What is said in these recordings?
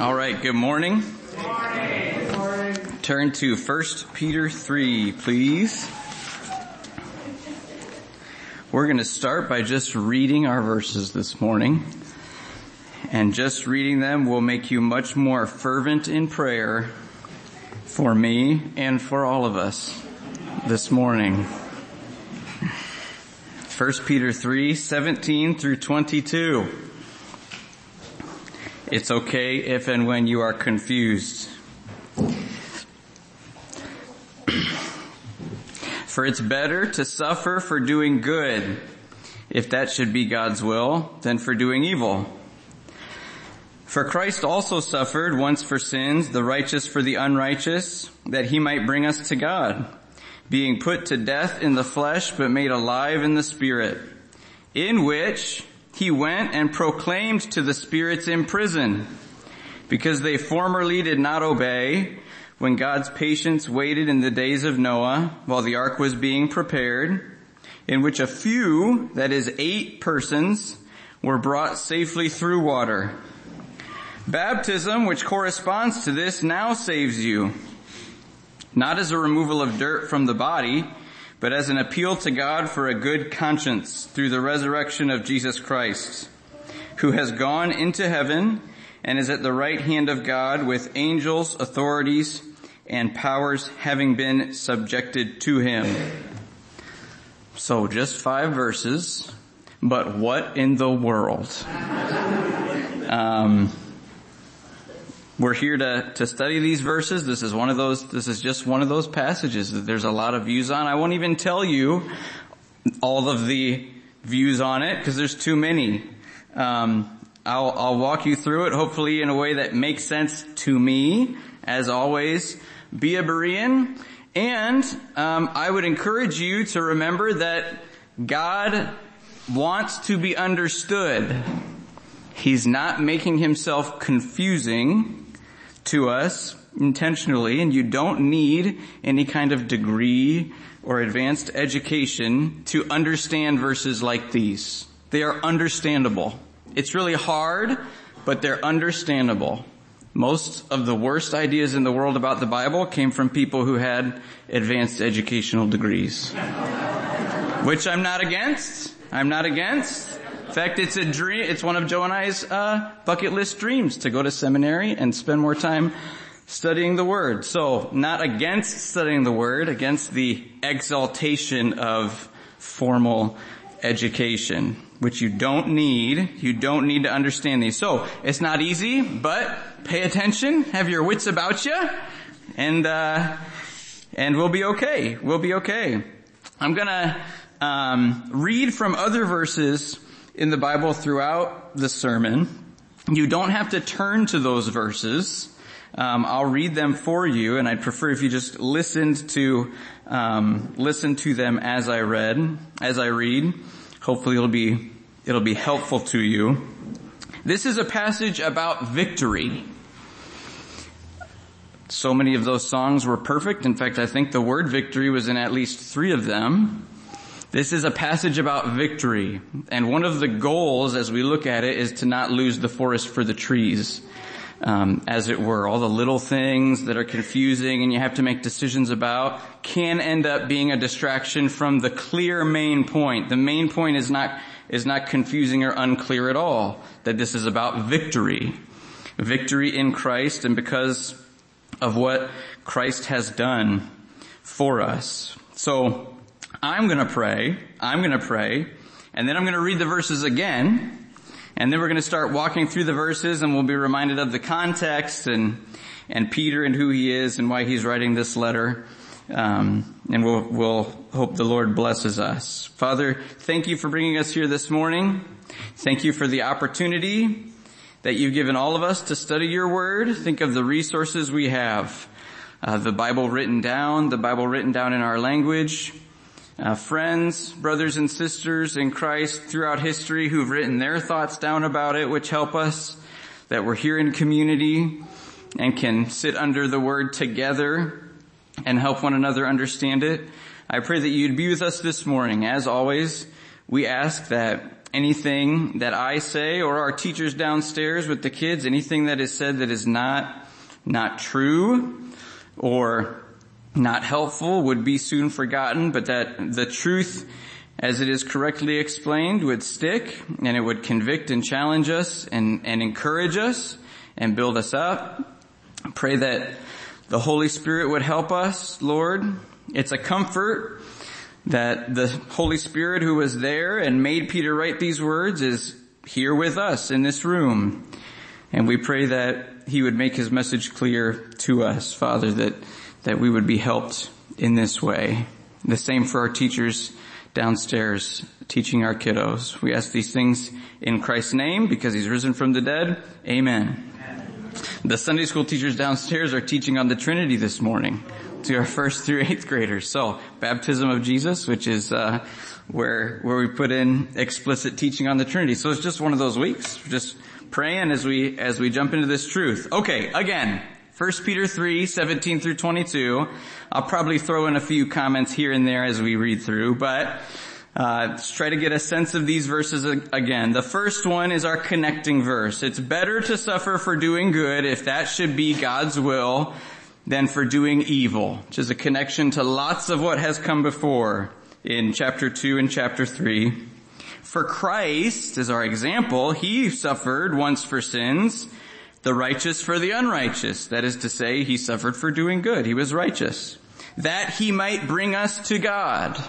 All right, good morning. Turn to 1 Peter 3, please. We're going to start by just reading our verses this morning. And just reading them will make you much more fervent in prayer for me and for all of us this morning. 1 Peter 3, 17 through 22. It's okay if and when you are confused. for it's better to suffer for doing good, if that should be God's will, than for doing evil. For Christ also suffered once for sins, the righteous for the unrighteous, that he might bring us to God, being put to death in the flesh, but made alive in the spirit, in which he went and proclaimed to the spirits in prison, because they formerly did not obey when God's patience waited in the days of Noah while the ark was being prepared, in which a few, that is eight persons, were brought safely through water. Baptism, which corresponds to this, now saves you, not as a removal of dirt from the body, but as an appeal to God for a good conscience through the resurrection of Jesus Christ, who has gone into heaven and is at the right hand of God with angels, authorities, and powers having been subjected to him. So just five verses, but what in the world? Um, we're here to, to study these verses. This is one of those, this is just one of those passages that there's a lot of views on. I won't even tell you all of the views on it because there's too many. Um, I'll, I'll walk you through it hopefully in a way that makes sense to me. As always, be a Berean. And um, I would encourage you to remember that God wants to be understood. He's not making himself confusing to us intentionally and you don't need any kind of degree or advanced education to understand verses like these. They are understandable. It's really hard, but they're understandable. Most of the worst ideas in the world about the Bible came from people who had advanced educational degrees. Which I'm not against. I'm not against. In fact, it's a dream, it's one of Joe and I's, uh, bucket list dreams to go to seminary and spend more time studying the Word. So, not against studying the Word, against the exaltation of formal education, which you don't need. You don't need to understand these. So, it's not easy, but pay attention, have your wits about you, and, uh, and we'll be okay. We'll be okay. I'm gonna, um, read from other verses in the Bible throughout the sermon. You don't have to turn to those verses. Um, I'll read them for you, and I'd prefer if you just listened to um, listen to them as I read, as I read. Hopefully, it'll be it'll be helpful to you. This is a passage about victory. So many of those songs were perfect. In fact, I think the word victory was in at least three of them. This is a passage about victory. And one of the goals as we look at it is to not lose the forest for the trees. Um, as it were, all the little things that are confusing and you have to make decisions about can end up being a distraction from the clear main point. The main point is not is not confusing or unclear at all. That this is about victory, victory in Christ, and because of what Christ has done for us. So I'm gonna pray, I'm gonna pray, and then I'm gonna read the verses again, and then we're gonna start walking through the verses and we'll be reminded of the context and, and Peter and who he is and why he's writing this letter. Um, and we'll, we'll hope the Lord blesses us. Father, thank you for bringing us here this morning. Thank you for the opportunity that you've given all of us to study your word. Think of the resources we have. Uh, the Bible written down, the Bible written down in our language, uh, friends, brothers and sisters in Christ throughout history who've written their thoughts down about it, which help us, that we're here in community and can sit under the word together and help one another understand it. I pray that you'd be with us this morning. As always, we ask that anything that I say or our teachers downstairs with the kids, anything that is said that is not, not true or not helpful would be soon forgotten, but that the truth as it is correctly explained would stick and it would convict and challenge us and, and encourage us and build us up. Pray that the Holy Spirit would help us, Lord. It's a comfort that the Holy Spirit who was there and made Peter write these words is here with us in this room. And we pray that he would make his message clear to us, Father, that, that we would be helped in this way. The same for our teachers downstairs teaching our kiddos. We ask these things in Christ's name because he's risen from the dead. Amen. The Sunday school teachers downstairs are teaching on the Trinity this morning to our first through eighth graders. So, baptism of Jesus, which is uh, where where we put in explicit teaching on the Trinity. So it's just one of those weeks, just praying as we as we jump into this truth. Okay, again, 1 Peter 3, 17 through 22. I'll probably throw in a few comments here and there as we read through, but uh, let's try to get a sense of these verses again. The first one is our connecting verse. It's better to suffer for doing good if that should be God's will than for doing evil, which is a connection to lots of what has come before in chapter 2 and chapter 3. For Christ, as our example, he suffered once for sins, the righteous for the unrighteous. That is to say, he suffered for doing good. He was righteous. That he might bring us to God.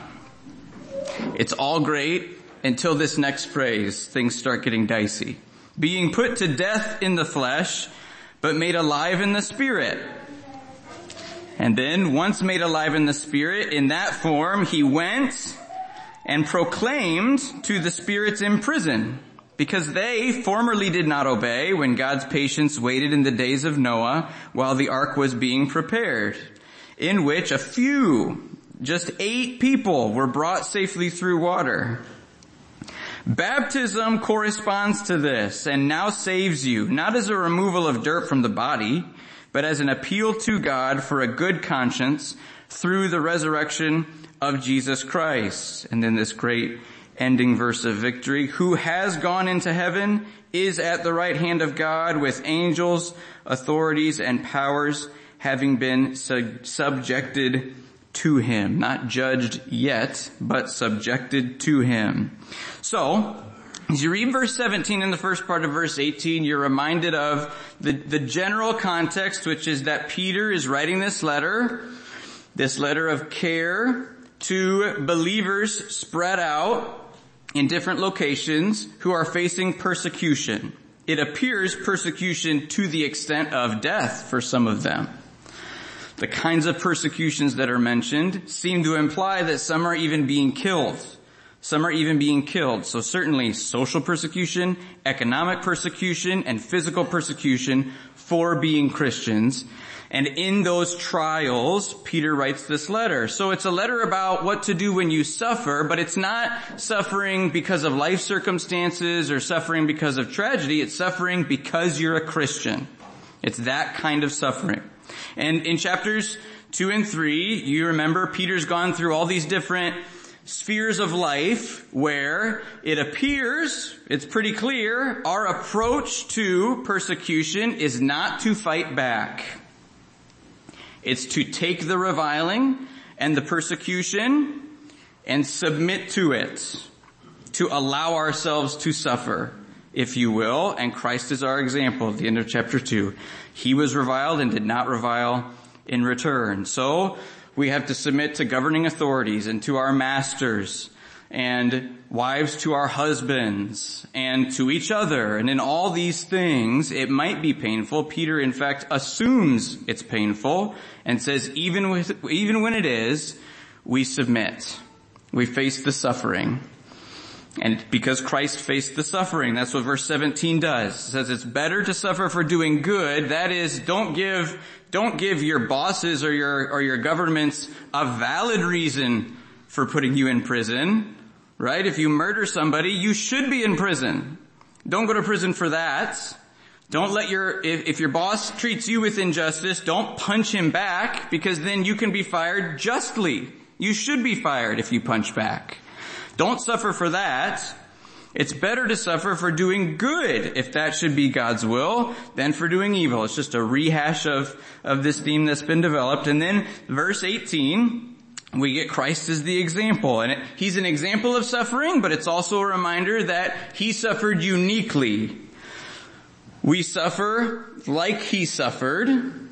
It's all great until this next phrase, things start getting dicey. Being put to death in the flesh, but made alive in the spirit and then, once made alive in the Spirit, in that form, he went and proclaimed to the spirits in prison, because they formerly did not obey when God's patience waited in the days of Noah while the ark was being prepared, in which a few, just eight people were brought safely through water. Baptism corresponds to this and now saves you, not as a removal of dirt from the body, but as an appeal to God for a good conscience through the resurrection of Jesus Christ. And then this great ending verse of victory, who has gone into heaven is at the right hand of God with angels, authorities, and powers having been subjected to him. Not judged yet, but subjected to him. So, as you read verse 17 in the first part of verse 18, you're reminded of the, the general context, which is that Peter is writing this letter, this letter of care to believers spread out in different locations who are facing persecution. It appears persecution to the extent of death for some of them. The kinds of persecutions that are mentioned seem to imply that some are even being killed. Some are even being killed. So certainly social persecution, economic persecution, and physical persecution for being Christians. And in those trials, Peter writes this letter. So it's a letter about what to do when you suffer, but it's not suffering because of life circumstances or suffering because of tragedy. It's suffering because you're a Christian. It's that kind of suffering. And in chapters two and three, you remember Peter's gone through all these different spheres of life where it appears, it's pretty clear, our approach to persecution is not to fight back. It's to take the reviling and the persecution and submit to it. To allow ourselves to suffer, if you will, and Christ is our example at the end of chapter 2. He was reviled and did not revile in return. So, we have to submit to governing authorities and to our masters and wives to our husbands and to each other. And in all these things, it might be painful. Peter, in fact, assumes it's painful and says, even with, even when it is, we submit. We face the suffering. And because Christ faced the suffering, that's what verse 17 does. It says it's better to suffer for doing good. That is, don't give, don't give your bosses or your, or your governments a valid reason for putting you in prison. Right? If you murder somebody, you should be in prison. Don't go to prison for that. Don't let your, if, if your boss treats you with injustice, don't punch him back because then you can be fired justly. You should be fired if you punch back. Don't suffer for that. It's better to suffer for doing good, if that should be God's will, than for doing evil. It's just a rehash of, of this theme that's been developed. And then verse 18, we get Christ as the example. And it, he's an example of suffering, but it's also a reminder that he suffered uniquely. We suffer like he suffered,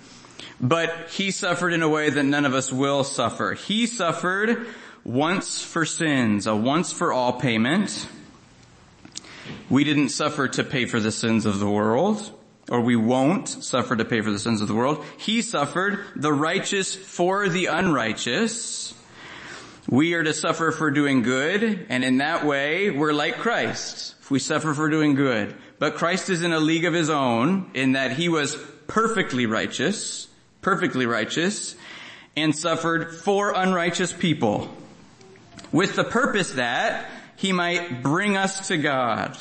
but he suffered in a way that none of us will suffer. He suffered once for sins, a once for all payment. We didn't suffer to pay for the sins of the world, or we won't suffer to pay for the sins of the world. He suffered the righteous for the unrighteous. We are to suffer for doing good, and in that way, we're like Christ. If we suffer for doing good. But Christ is in a league of his own, in that he was perfectly righteous, perfectly righteous, and suffered for unrighteous people. With the purpose that he might bring us to God.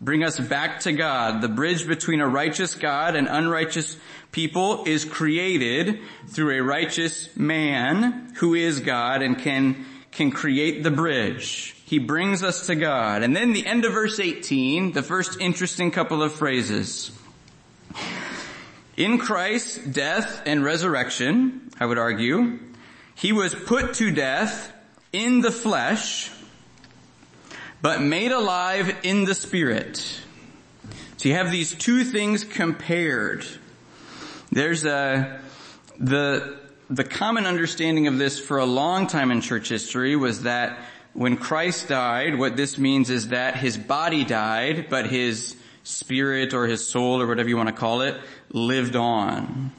Bring us back to God. The bridge between a righteous God and unrighteous people is created through a righteous man who is God and can, can create the bridge. He brings us to God. And then the end of verse 18, the first interesting couple of phrases. In Christ's death and resurrection, I would argue, he was put to death in the flesh but made alive in the spirit. So you have these two things compared. There's a, the, the common understanding of this for a long time in church history was that when Christ died, what this means is that his body died, but his spirit or his soul or whatever you want to call it lived on.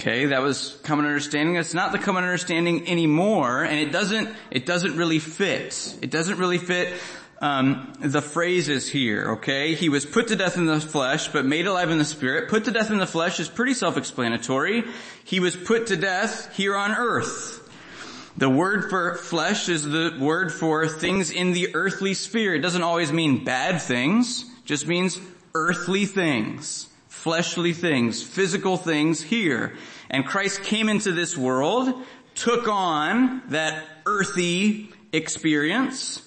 Okay, that was common understanding. It's not the common understanding anymore, and it doesn't, it doesn't really fit. It doesn't really fit um, the phrases here, okay? He was put to death in the flesh, but made alive in the spirit. Put to death in the flesh is pretty self-explanatory. He was put to death here on earth. The word for flesh is the word for things in the earthly sphere. It doesn't always mean bad things, just means earthly things, fleshly things, physical things here. And Christ came into this world, took on that earthy experience,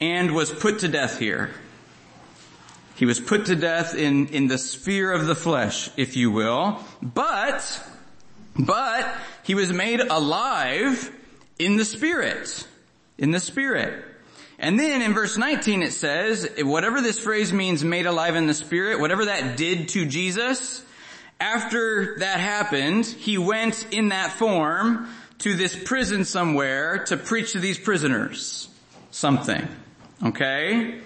and was put to death here. He was put to death in, in the sphere of the flesh, if you will. But, but, he was made alive in the spirit. In the spirit. And then in verse 19 it says, whatever this phrase means made alive in the spirit, whatever that did to Jesus, after that happened, he went in that form to this prison somewhere to preach to these prisoners something. Okay?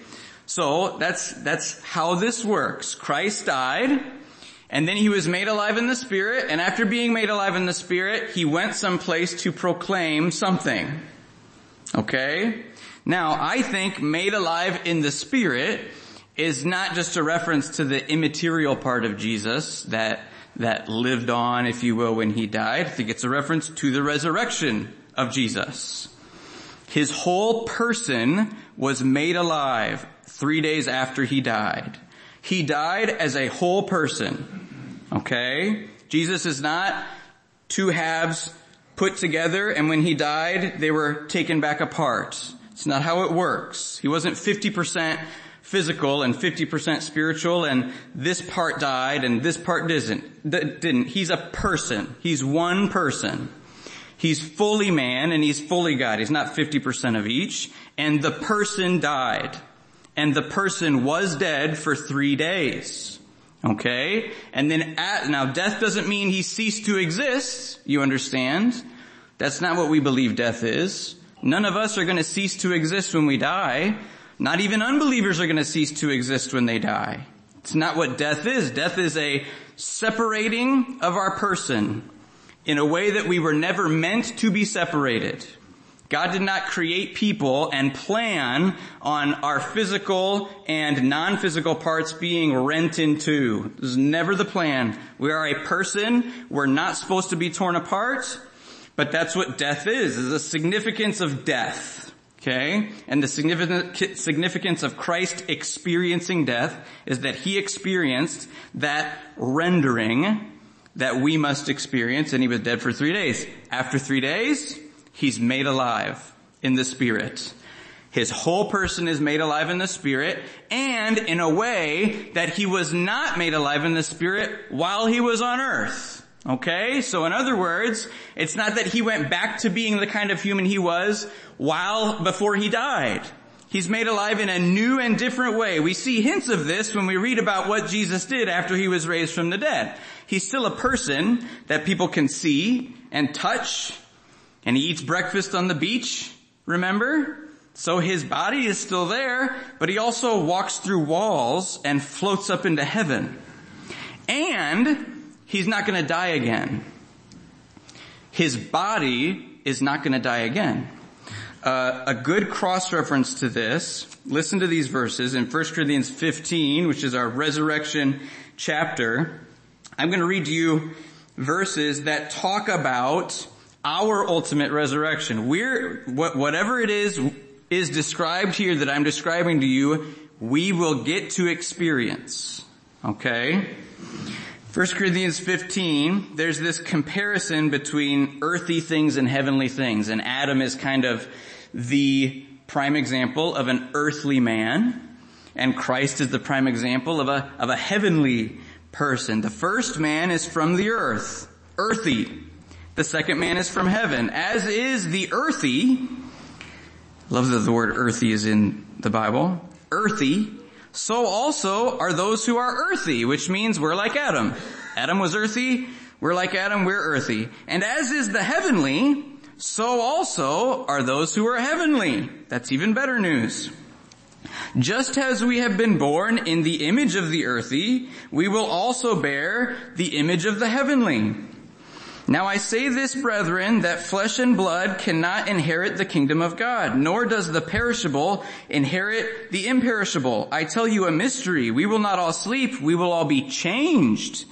So that's, that's how this works. Christ died, and then he was made alive in the Spirit, and after being made alive in the Spirit, he went someplace to proclaim something. Okay? Now, I think made alive in the Spirit is not just a reference to the immaterial part of Jesus that, that lived on, if you will, when he died. I think it's a reference to the resurrection of Jesus. His whole person was made alive three days after he died. He died as a whole person. Okay? Jesus is not two halves put together and when he died, they were taken back apart. It's not how it works. He wasn't 50% physical and 50% spiritual and this part died and this part didn't. Didn't. He's a person. He's one person. He's fully man and he's fully God. He's not 50% of each. And the person died. And the person was dead for three days. Okay? And then at, now death doesn't mean he ceased to exist. You understand? That's not what we believe death is. None of us are to cease to exist when we die. Not even unbelievers are to cease to exist when they die. It's not what death is. Death is a separating of our person in a way that we were never meant to be separated. God did not create people and plan on our physical and non-physical parts being rent in two. This is never the plan. We are a person. We're not supposed to be torn apart, but that's what death is, is the significance of death. Okay? And the significance of Christ experiencing death is that he experienced that rendering that we must experience and he was dead for three days. After three days, he's made alive in the spirit. His whole person is made alive in the Spirit and in a way that he was not made alive in the Spirit while he was on earth. Okay? So in other words, it's not that he went back to being the kind of human he was while before he died. He's made alive in a new and different way. We see hints of this when we read about what Jesus did after he was raised from the dead. He's still a person that people can see and touch, and he eats breakfast on the beach, remember? So his body is still there, but he also walks through walls and floats up into heaven. And he's not gonna die again. His body is not gonna die again. Uh, a good cross-reference to this, listen to these verses in 1 Corinthians 15, which is our resurrection chapter. I'm going to read to you verses that talk about our ultimate resurrection. We're, whatever it is, is described here that I'm describing to you, we will get to experience. Okay? 1 Corinthians 15, there's this comparison between earthly things and heavenly things, and Adam is kind of the prime example of an earthly man, and Christ is the prime example of a, of a heavenly person. The first man is from the earth, earthy. The second man is from heaven, as is the earthy. Love that the word earthy is in the Bible. Earthy. So also are those who are earthy, which means we're like Adam. Adam was earthy. We're like Adam. We're earthy. And as is the heavenly, so also are those who are heavenly. That's even better news. Just as we have been born in the image of the earthy, we will also bear the image of the heavenly. Now I say this, brethren, that flesh and blood cannot inherit the kingdom of God, nor does the perishable inherit the imperishable. I tell you a mystery. We will not all sleep. We will all be changed.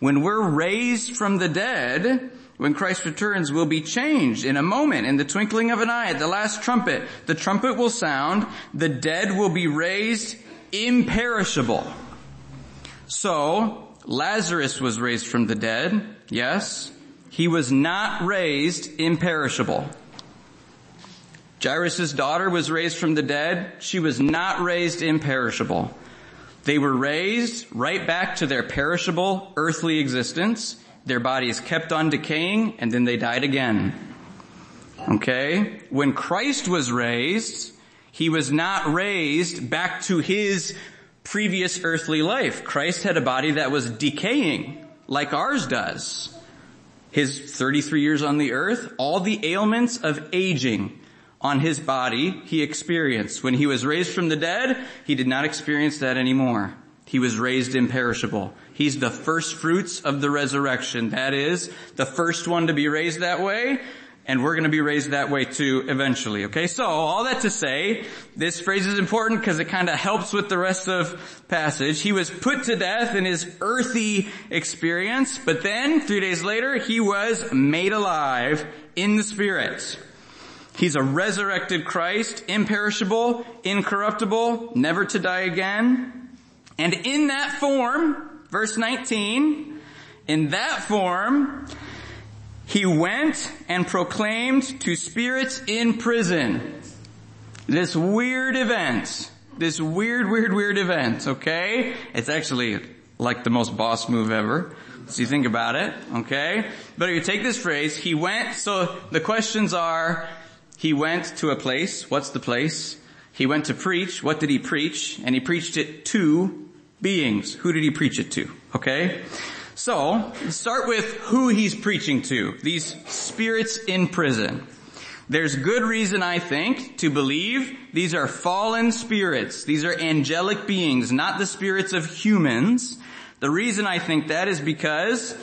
When we're raised from the dead, when Christ returns will be changed in a moment, in the twinkling of an eye, at the last trumpet. The trumpet will sound, the dead will be raised imperishable. So, Lazarus was raised from the dead, yes. He was not raised imperishable. Jairus' daughter was raised from the dead. She was not raised imperishable. They were raised right back to their perishable earthly existence their bodies kept on decaying and then they died again. Okay? When Christ was raised, he was not raised back to his previous earthly life. Christ had a body that was decaying like ours does. His 33 years on the earth, all the ailments of aging on his body he experienced. When he was raised from the dead, he did not experience that anymore. He was raised imperishable. He's the first fruits of the resurrection. That is, the first one to be raised that way, and we're gonna be raised that way too eventually, okay? So, all that to say, this phrase is important because it kind of helps with the rest of passage. He was put to death in his earthy experience, but then, three days later, he was made alive in the Spirit. He's a resurrected Christ, imperishable, incorruptible, never to die again. And in that form, verse 19, in that form, he went and proclaimed to spirits in prison. This weird event. This weird, weird, weird event, okay? It's actually like the most boss move ever. So you think about it, okay? But if you take this phrase, he went, so the questions are, he went to a place, what's the place? He went to preach, what did he preach? And he preached it to beings. Who did he preach it to? Okay? So, start with who he's preaching to. These spirits in prison. There's good reason, I think, to believe these are fallen spirits. These are angelic beings, not the spirits of humans. The reason I think that is because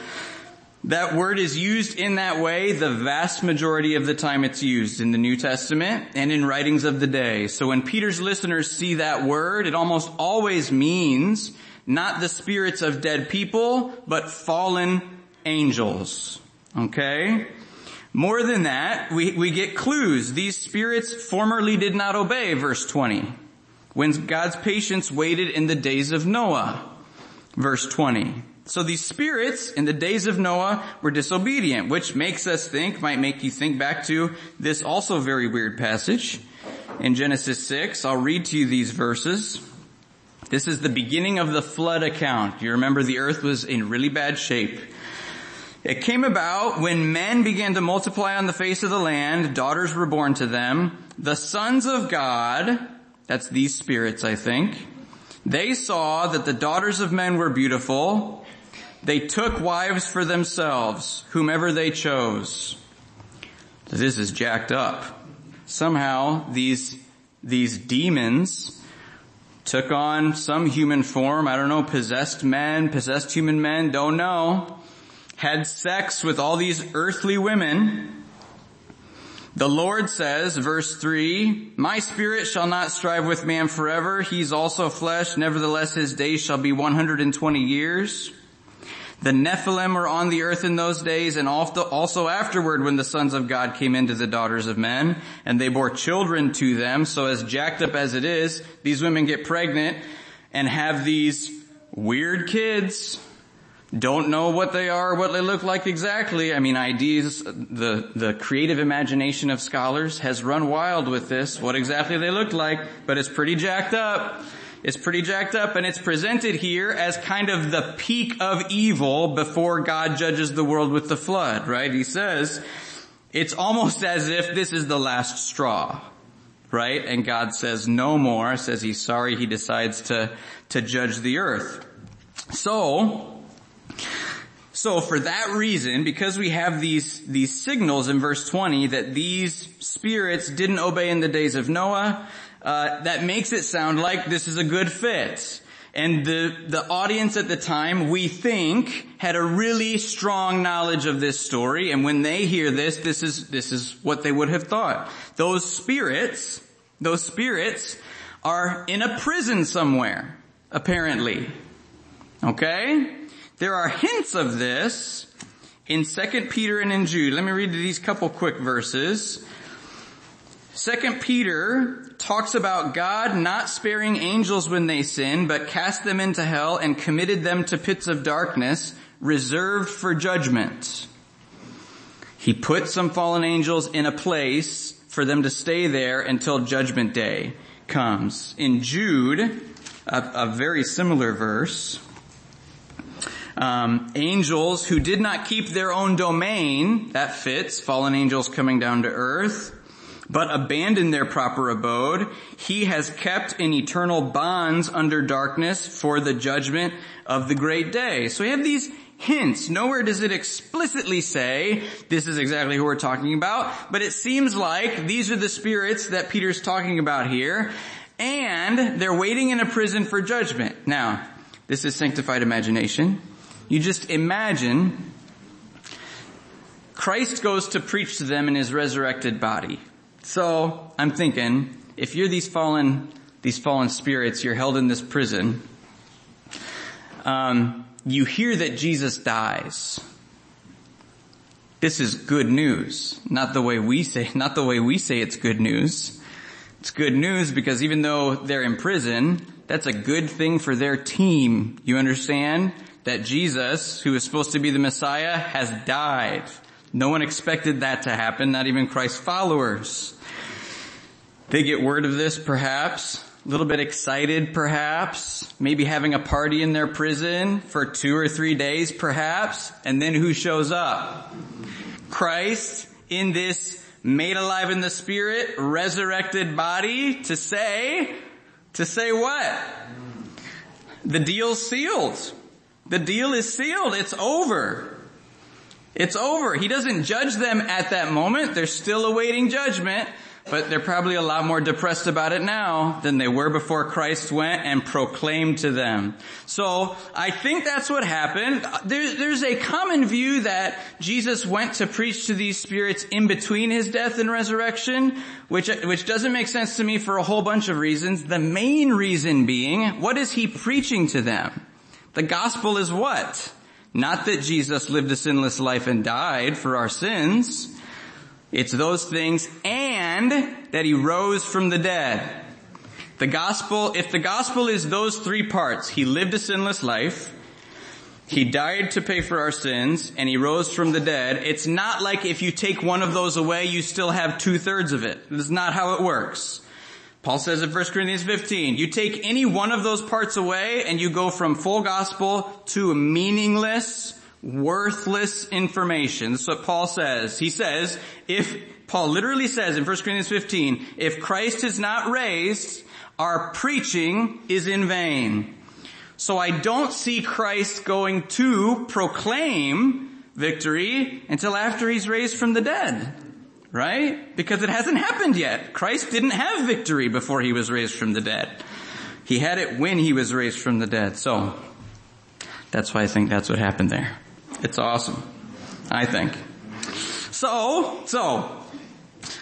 that word is used in that way the vast majority of the time it's used in the New Testament and in writings of the day. So when Peter's listeners see that word, it almost always means not the spirits of dead people, but fallen angels. Okay? More than that, we, we get clues. These spirits formerly did not obey, verse 20. When God's patience waited in the days of Noah, verse 20. So these spirits in the days of Noah were disobedient, which makes us think, might make you think back to this also very weird passage in Genesis 6. I'll read to you these verses. This is the beginning of the flood account. You remember the earth was in really bad shape. It came about when men began to multiply on the face of the land, daughters were born to them. The sons of God, that's these spirits I think, they saw that the daughters of men were beautiful. They took wives for themselves, whomever they chose. This is jacked up. Somehow these, these demons took on some human form. I don't know, possessed men, possessed human men, don't know. Had sex with all these earthly women. The Lord says, verse 3, My spirit shall not strive with man forever. He's also flesh. Nevertheless, his days shall be 120 years. The Nephilim were on the earth in those days and also afterward when the sons of God came into the daughters of men and they bore children to them. So as jacked up as it is, these women get pregnant and have these weird kids. Don't know what they are, what they look like exactly. I mean, ideas, the, the creative imagination of scholars has run wild with this, what exactly they look like, but it's pretty jacked up. It's pretty jacked up and it's presented here as kind of the peak of evil before God judges the world with the flood, right? He says, it's almost as if this is the last straw, right? And God says no more, says he's sorry, he decides to, to judge the earth. So, so for that reason, because we have these, these signals in verse 20 that these spirits didn't obey in the days of Noah, uh, that makes it sound like this is a good fit. And the, the audience at the time, we think, had a really strong knowledge of this story, and when they hear this, this is, this is what they would have thought. Those spirits, those spirits are in a prison somewhere, apparently. Okay? There are hints of this in 2 Peter and in Jude. Let me read these couple quick verses. Second Peter talks about God not sparing angels when they sin, but cast them into hell and committed them to pits of darkness reserved for judgment. He put some fallen angels in a place for them to stay there until judgment day comes. In Jude, a, a very similar verse, um, angels who did not keep their own domain, that fits, fallen angels coming down to earth, but abandoned their proper abode. He has kept in eternal bonds under darkness for the judgment of the great day. So we have these hints. Nowhere does it explicitly say this is exactly who we're talking about, but it seems like these are the spirits that Peter's talking about here, and they're waiting in a prison for judgment. Now, this is sanctified imagination. You just imagine Christ goes to preach to them in his resurrected body. So I'm thinking, if you're these fallen, these fallen spirits, you're held in this prison, um, you hear that Jesus dies. This is good news. Not the way we say, not the way we say it's good news. It's good news because even though they're in prison, that's a good thing for their team. You understand? That Jesus, who is supposed to be the Messiah, has died. No one expected that to happen, not even Christ's followers. They get word of this perhaps, a little bit excited perhaps, maybe having a party in their prison for two or three days perhaps, and then who shows up? Christ in this made alive in the spirit, resurrected body to say, to say what? The deal's sealed. The deal is sealed. It's over. It's over. He doesn't judge them at that moment. They're still awaiting judgment, but they're probably a lot more depressed about it now than they were before Christ went and proclaimed to them. So I think that's what happened. There, there's a common view that Jesus went to preach to these spirits in between his death and resurrection, which, which doesn't make sense to me for a whole bunch of reasons. The main reason being, what is he preaching to them? The gospel is what? Not that Jesus lived a sinless life and died for our sins. It's those things and that he rose from the dead. The gospel, if the gospel is those three parts, he lived a sinless life, he died to pay for our sins, and he rose from the dead, it's not like if you take one of those away, you still have two thirds of it. This is not how it works. Paul says in 1 Corinthians 15, you take any one of those parts away and you go from full gospel to meaningless, worthless information. That's what Paul says. He says, if, Paul literally says in 1 Corinthians 15, if Christ is not raised, our preaching is in vain. So I don't see Christ going to proclaim victory until after he's raised from the dead. Right? Because it hasn't happened yet. Christ didn't have victory before he was raised from the dead. He had it when he was raised from the dead. So, that's why I think that's what happened there. It's awesome. I think. So, so,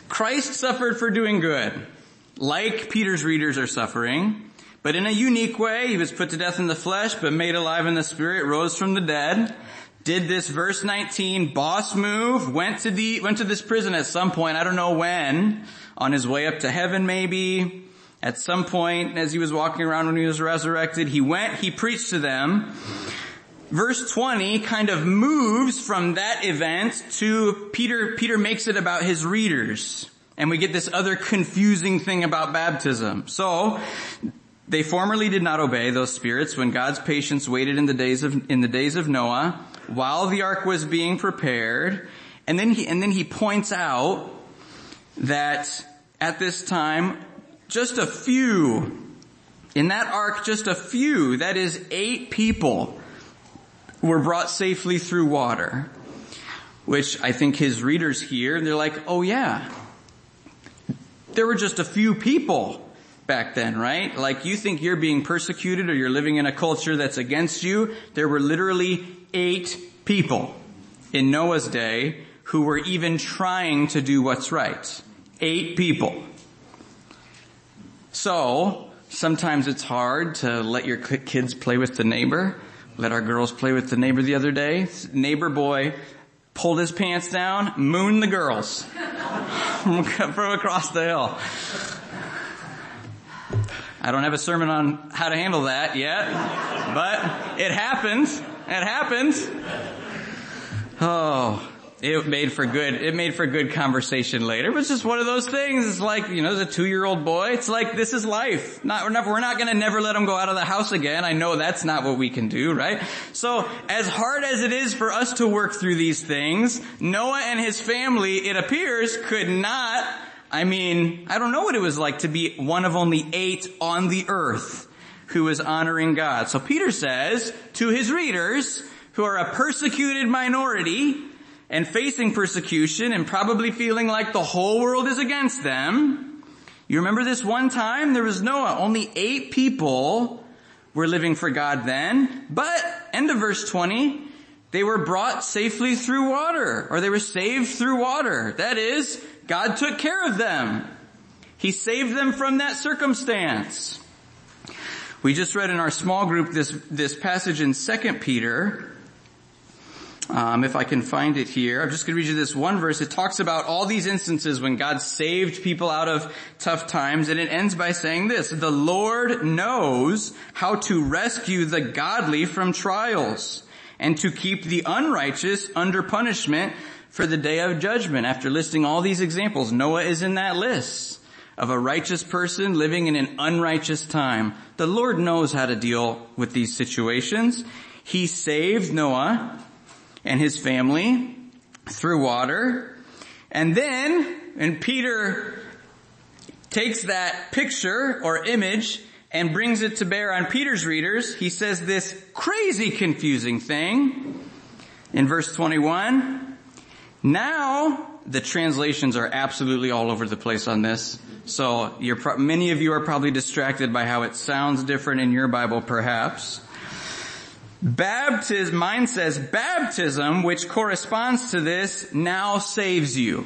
Christ suffered for doing good. Like Peter's readers are suffering. But in a unique way, he was put to death in the flesh, but made alive in the spirit, rose from the dead did this verse 19 boss move, went to the, went to this prison at some point, I don't know when, on his way up to heaven maybe, at some point as he was walking around when he was resurrected, he went, he preached to them. Verse 20 kind of moves from that event to Peter, Peter makes it about his readers. And we get this other confusing thing about baptism. So, they formerly did not obey those spirits when God's patience waited in the days of, in the days of Noah while the ark was being prepared. And then he, and then he points out that at this time, just a few, in that ark, just a few, that is eight people, were brought safely through water. Which I think his readers hear, and they're like, oh yeah, there were just a few people back then, right? Like you think you're being persecuted or you're living in a culture that's against you. There were literally eight people in Noah's day who were even trying to do what's right. Eight people. So, sometimes it's hard to let your kids play with the neighbor. Let our girls play with the neighbor the other day. Neighbor boy pulled his pants down, mooned the girls from across the hill. I don't have a sermon on how to handle that yet, but it happened. It happened. Oh, it made for good, it made for good conversation later, It was just one of those things. It's like, you know, as a two-year-old boy, it's like, this is life. Not, we're not, we're not gonna never let him go out of the house again. I know that's not what we can do, right? So, as hard as it is for us to work through these things, Noah and his family, it appears, could not, I mean, I don't know what it was like to be one of only eight on the earth who is honoring God. So Peter says to his readers, who are a persecuted minority and facing persecution and probably feeling like the whole world is against them. You remember this one time? There was Noah. Only eight people were living for God then. But, end of verse 20, they were brought safely through water, or they were saved through water. That is, God took care of them. He saved them from that circumstance. We just read in our small group this, this passage in 2 Peter, um, if I can find it here, I'm just going to read you this one verse. It talks about all these instances when God saved people out of tough times, and it ends by saying this: "The Lord knows how to rescue the godly from trials, and to keep the unrighteous under punishment for the day of judgment." After listing all these examples, Noah is in that list of a righteous person living in an unrighteous time. The Lord knows how to deal with these situations. He saved Noah and his family through water. And then, and Peter takes that picture or image and brings it to bear on Peter's readers, he says this crazy confusing thing in verse 21. Now, the translations are absolutely all over the place on this. So you're, many of you are probably distracted by how it sounds different in your Bible perhaps. Baptism, mine says baptism, which corresponds to this, now saves you.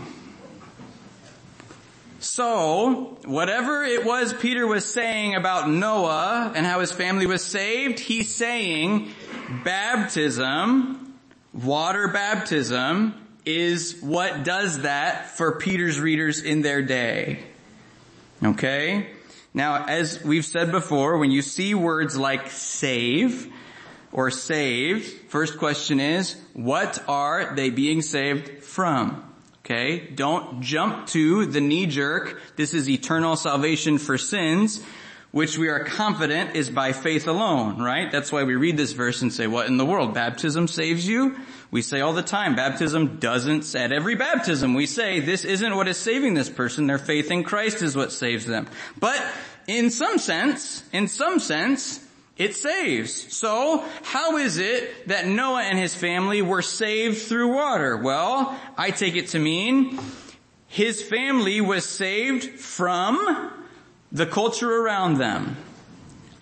So, whatever it was Peter was saying about Noah and how his family was saved, he's saying baptism, water baptism, is what does that for Peter's readers in their day. Okay? Now, as we've said before, when you see words like save, or saved, first question is, what are they being saved from? Okay? Don't jump to the knee jerk. This is eternal salvation for sins, which we are confident is by faith alone, right? That's why we read this verse and say, what in the world? Baptism saves you? We say all the time, baptism doesn't, at every baptism we say, this isn't what is saving this person, their faith in Christ is what saves them. But in some sense, in some sense, it saves. So, how is it that Noah and his family were saved through water? Well, I take it to mean his family was saved from the culture around them.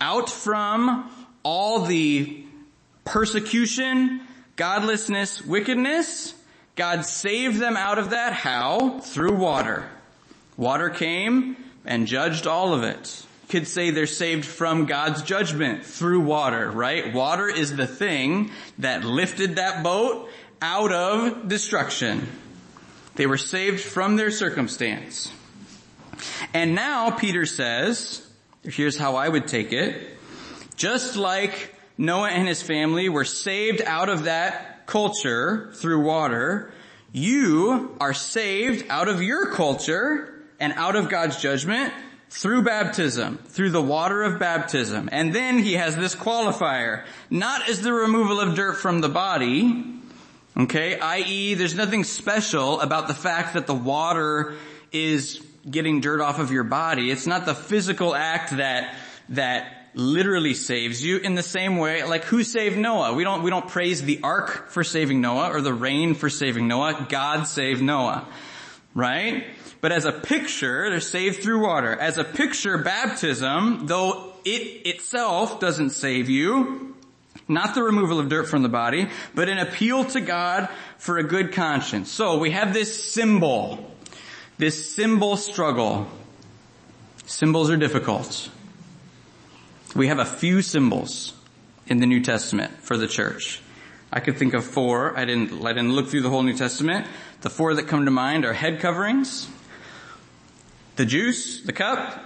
Out from all the persecution, godlessness, wickedness. God saved them out of that. How? Through water. Water came and judged all of it could say they're saved from God's judgment through water, right? Water is the thing that lifted that boat out of destruction. They were saved from their circumstance. And now Peter says, here's how I would take it, just like Noah and his family were saved out of that culture through water, you are saved out of your culture and out of God's judgment through baptism, through the water of baptism. And then he has this qualifier, not as the removal of dirt from the body, okay, i.e. there's nothing special about the fact that the water is getting dirt off of your body. It's not the physical act that, that literally saves you in the same way, like who saved Noah? We don't, we don't praise the ark for saving Noah or the rain for saving Noah. God saved Noah. Right? But as a picture, they're saved through water. As a picture, baptism, though it itself doesn't save you, not the removal of dirt from the body, but an appeal to God for a good conscience. So we have this symbol, this symbol struggle. Symbols are difficult. We have a few symbols in the New Testament for the church. I could think of four. I didn't, I didn't look through the whole New Testament. The four that come to mind are head coverings, the juice, the cup,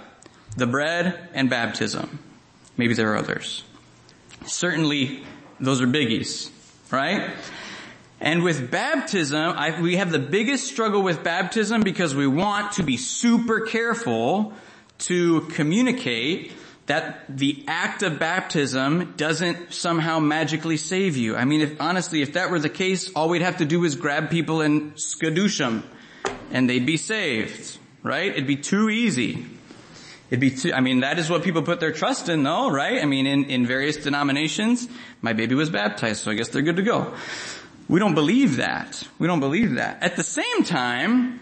the bread, and baptism. Maybe there are others. Certainly, those are biggies, right? And with baptism, I, we have the biggest struggle with baptism because we want to be super careful to communicate that the act of baptism doesn't somehow magically save you. I mean, if honestly, if that were the case, all we'd have to do is grab people and skadoosh them and they'd be saved right? It'd be too easy. It'd be too, I mean, that is what people put their trust in though, right? I mean, in, in various denominations, my baby was baptized, so I guess they're good to go. We don't believe that. We don't believe that. At the same time,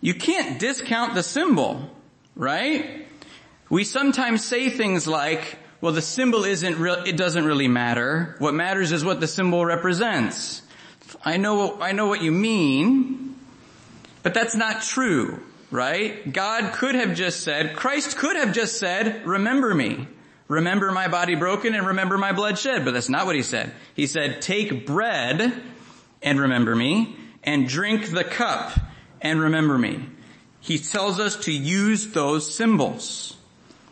you can't discount the symbol, right? We sometimes say things like, well, the symbol isn't real, it doesn't really matter. What matters is what the symbol represents. I know, I know what you mean, but that's not true right? God could have just said, Christ could have just said, remember me. Remember my body broken and remember my blood shed. But that's not what he said. He said, take bread and remember me and drink the cup and remember me. He tells us to use those symbols.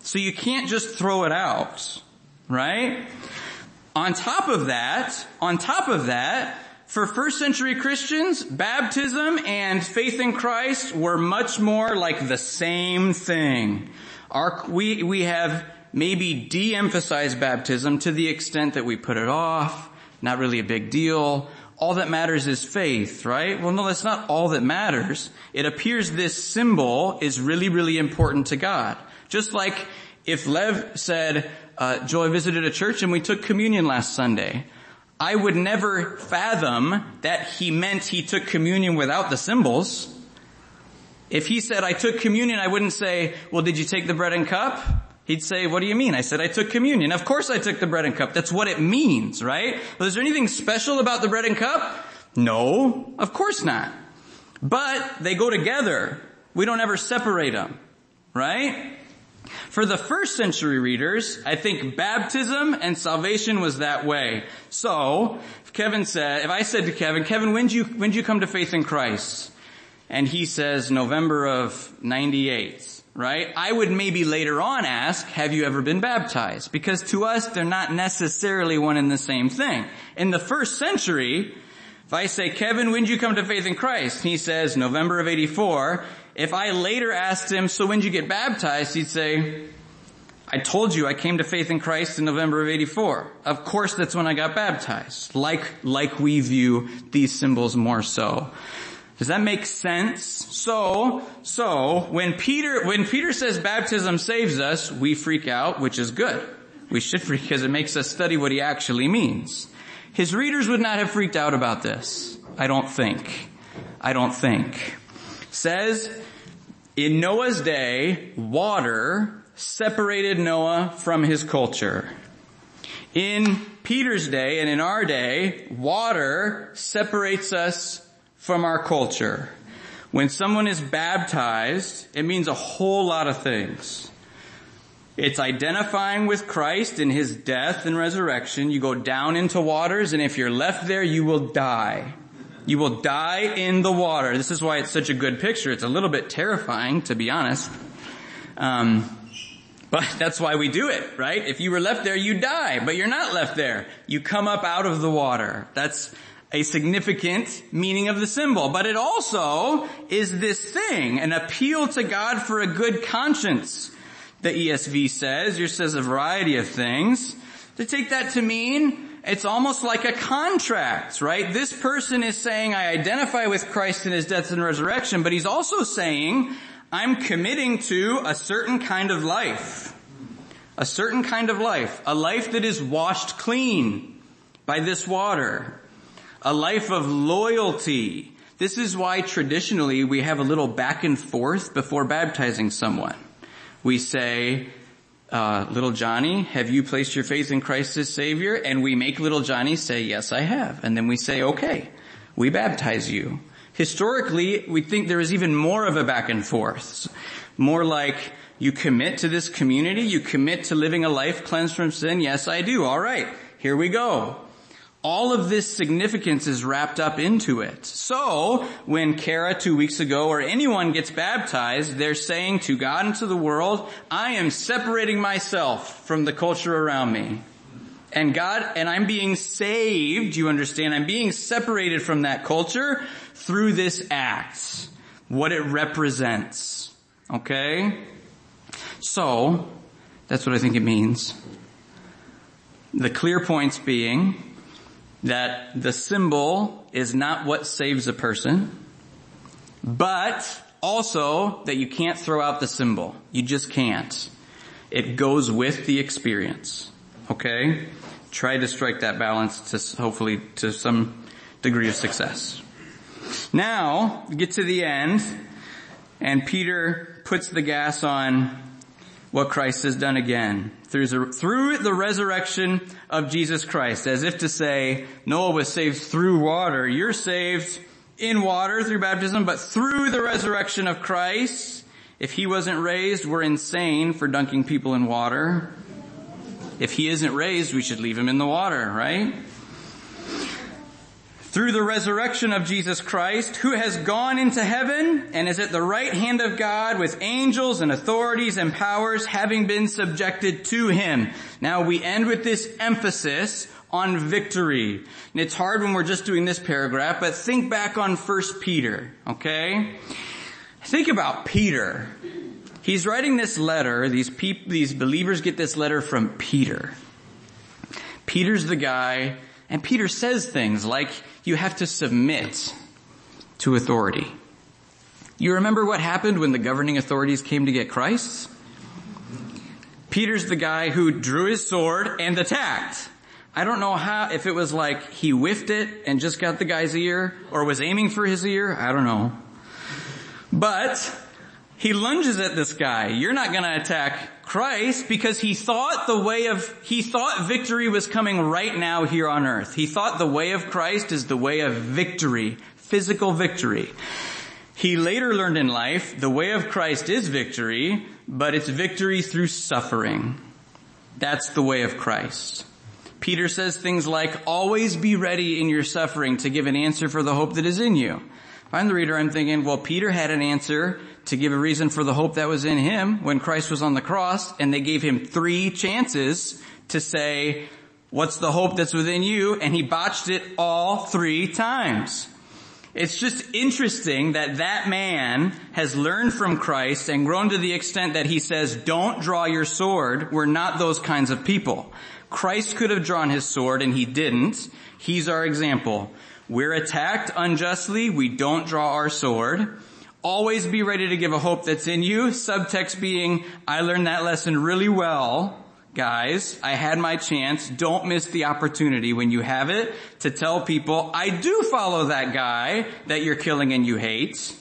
So you can't just throw it out, right? On top of that, on top of that, for first century Christians, baptism and faith in Christ were much more like the same thing. Our, we, we have maybe de-emphasized baptism to the extent that we put it off, not really a big deal. All that matters is faith, right? Well, no, that's not all that matters. It appears this symbol is really, really important to God. Just like if Lev said, uh, Joy visited a church and we took communion last Sunday. I would never fathom that he meant he took communion without the symbols. If he said, I took communion, I wouldn't say, well, did you take the bread and cup? He'd say, what do you mean? I said, I took communion. Of course I took the bread and cup. That's what it means, right? But is there anything special about the bread and cup? No, of course not. But they go together. We don't ever separate them, right? For the first century readers, I think baptism and salvation was that way. So, if Kevin said, if I said to Kevin, Kevin, when did you, when did you come to faith in Christ? And he says November of 98, right? I would maybe later on ask, have you ever been baptized? Because to us, they're not necessarily one and the same thing. In the first century, If I say, Kevin, when did you come to faith in Christ? He says, November of 84. If I later asked him, so when did you get baptized? He'd say, I told you I came to faith in Christ in November of 84. Of course that's when I got baptized. Like, like we view these symbols more so. Does that make sense? So, so, when Peter, when Peter says baptism saves us, we freak out, which is good. We should freak because it makes us study what he actually means. His readers would not have freaked out about this. I don't think. I don't think. Says, in Noah's day, water separated Noah from his culture. In Peter's day and in our day, water separates us from our culture. When someone is baptized, it means a whole lot of things. It's identifying with Christ in His death and resurrection. You go down into waters and if you're left there, you will die. You will die in the water. This is why it's such a good picture. It's a little bit terrifying, to be honest. Um, but that's why we do it, right? If you were left there, you die, but you're not left there. You come up out of the water. That's a significant meaning of the symbol, but it also is this thing, an appeal to God for a good conscience the ESV says. Yours says a variety of things. To take that to mean it's almost like a contract, right? This person is saying, I identify with Christ in his death and resurrection, but he's also saying, I'm committing to a certain kind of life. A certain kind of life. A life that is washed clean by this water. A life of loyalty. This is why traditionally we have a little back and forth before baptizing someone we say, uh, little Johnny, have you placed your faith in Christ as Savior? And we make little Johnny say, yes, I have. And then we say, okay, we baptize you. Historically, we think there is even more of a back and forth. More like, you commit to this community, you commit to living a life cleansed from sin. Yes, I do. All right. Here we go all of this significance is wrapped up into it. So, when Kara two weeks ago or anyone gets baptized, they're saying to God and to the world, I am separating myself from the culture around me. And God, and I'm being saved, you understand, I'm being separated from that culture through this act. What it represents. Okay? So, that's what I think it means. The clear points being, that the symbol is not what saves a person, but also that you can't throw out the symbol. You just can't. It goes with the experience. Okay? Try to strike that balance to hopefully to some degree of success. Now, get to the end, and Peter puts the gas on what Christ has done again through the, through the resurrection of Jesus Christ, as if to say, Noah was saved through water. You're saved in water through baptism, but through the resurrection of Christ. If he wasn't raised, we're insane for dunking people in water. If he isn't raised, we should leave him in the water, right? Through the resurrection of Jesus Christ, who has gone into heaven and is at the right hand of God with angels and authorities and powers having been subjected to him. Now we end with this emphasis on victory. And it's hard when we're just doing this paragraph, but think back on first Peter, okay? Think about Peter. He's writing this letter, these people, these believers get this letter from Peter. Peter's the guy, and Peter says things like, you have to submit to authority. You remember what happened when the governing authorities came to get Christ? Peter's the guy who drew his sword and attacked. I don't know how, if it was like he whiffed it and just got the guy's ear or was aiming for his ear. I don't know. But he lunges at this guy. You're not gonna attack Christ because he thought the way of, he thought victory was coming right now here on earth. He thought the way of Christ is the way of victory, physical victory. He later learned in life the way of Christ is victory, but it's victory through suffering. That's the way of Christ. Peter says things like, always be ready in your suffering to give an answer for the hope that is in you. If I'm the reader, I'm thinking, well, Peter had an answer to give a reason for the hope that was in him when Christ was on the cross, and they gave him three chances to say, what's the hope that's within you? And he botched it all three times. It's just interesting that that man has learned from Christ and grown to the extent that he says, don't draw your sword. We're not those kinds of people. Christ could have drawn his sword and he didn't. He's our example. We're attacked unjustly. We don't draw our sword. Always be ready to give a hope that's in you. Subtext being, I learned that lesson really well guys, I had my chance. Don't miss the opportunity when you have it to tell people, I do follow that guy that you're killing and you hate.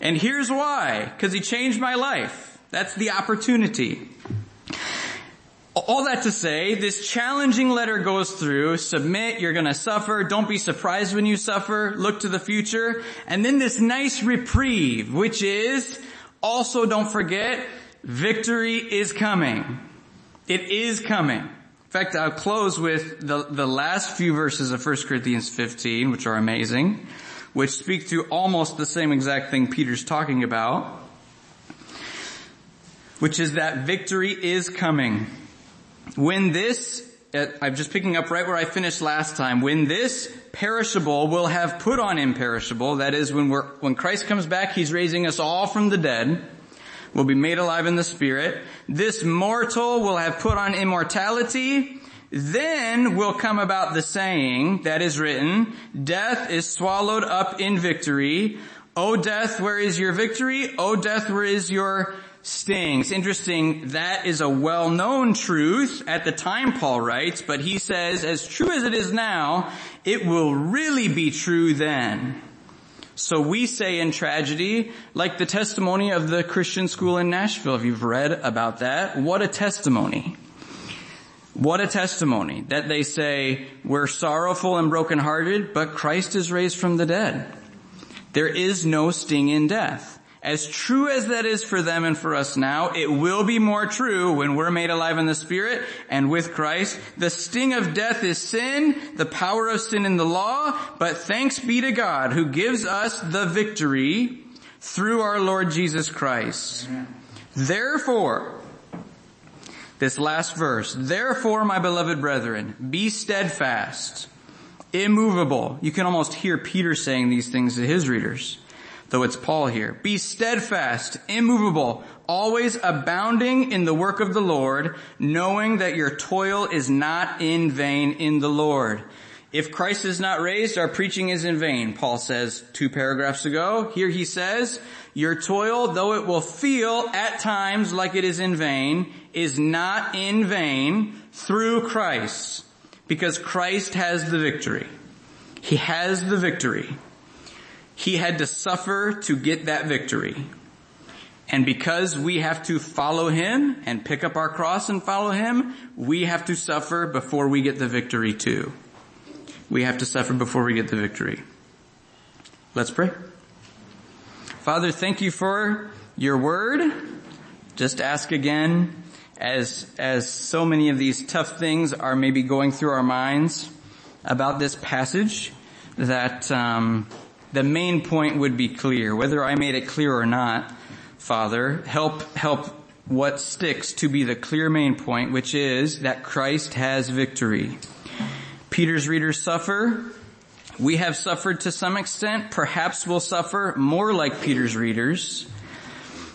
And here's why. Cause he changed my life. That's the opportunity. All that to say, this challenging letter goes through, submit, you're gonna suffer, don't be surprised when you suffer, look to the future, and then this nice reprieve, which is, also don't forget, victory is coming. It is coming. In fact, I'll close with the, the last few verses of 1 Corinthians 15, which are amazing, which speak to almost the same exact thing Peter's talking about, which is that victory is coming. When this, I'm just picking up right where I finished last time, when this perishable will have put on imperishable, that is when we're, when Christ comes back, He's raising us all from the dead, will be made alive in the spirit. This mortal will have put on immortality. Then will come about the saying that is written, death is swallowed up in victory. O death, where is your victory? O death, where is your sting? It's interesting, that is a well-known truth at the time Paul writes, but he says, as true as it is now, it will really be true then. So we say in tragedy, like the testimony of the Christian school in Nashville, if you've read about that, what a testimony. What a testimony that they say, we're sorrowful and brokenhearted, but Christ is raised from the dead. There is no sting in death. As true as that is for them and for us now, it will be more true when we're made alive in the Spirit and with Christ. The sting of death is sin, the power of sin in the law, but thanks be to God who gives us the victory through our Lord Jesus Christ. Amen. Therefore, this last verse, therefore my beloved brethren, be steadfast, immovable. You can almost hear Peter saying these things to his readers though it's Paul here. Be steadfast, immovable, always abounding in the work of the Lord, knowing that your toil is not in vain in the Lord. If Christ is not raised, our preaching is in vain, Paul says two paragraphs ago. Here he says, your toil, though it will feel at times like it is in vain, is not in vain through Christ, because Christ has the victory. He has the victory. He had to suffer to get that victory. And because we have to follow Him and pick up our cross and follow Him, we have to suffer before we get the victory too. We have to suffer before we get the victory. Let's pray. Father, thank you for your word. Just ask again as, as so many of these tough things are maybe going through our minds about this passage that, um, the main point would be clear. Whether I made it clear or not, Father, help, help what sticks to be the clear main point, which is that Christ has victory. Peter's readers suffer. We have suffered to some extent. Perhaps we'll suffer more like Peter's readers.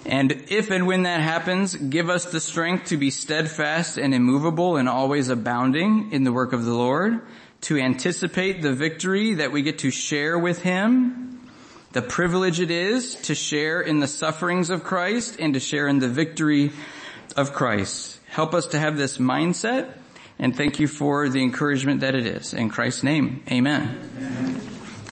And if and when that happens, give us the strength to be steadfast and immovable and always abounding in the work of the Lord to anticipate the victory that we get to share with Him, the privilege it is to share in the sufferings of Christ and to share in the victory of Christ. Help us to have this mindset and thank you for the encouragement that it is. In Christ's name, amen. amen.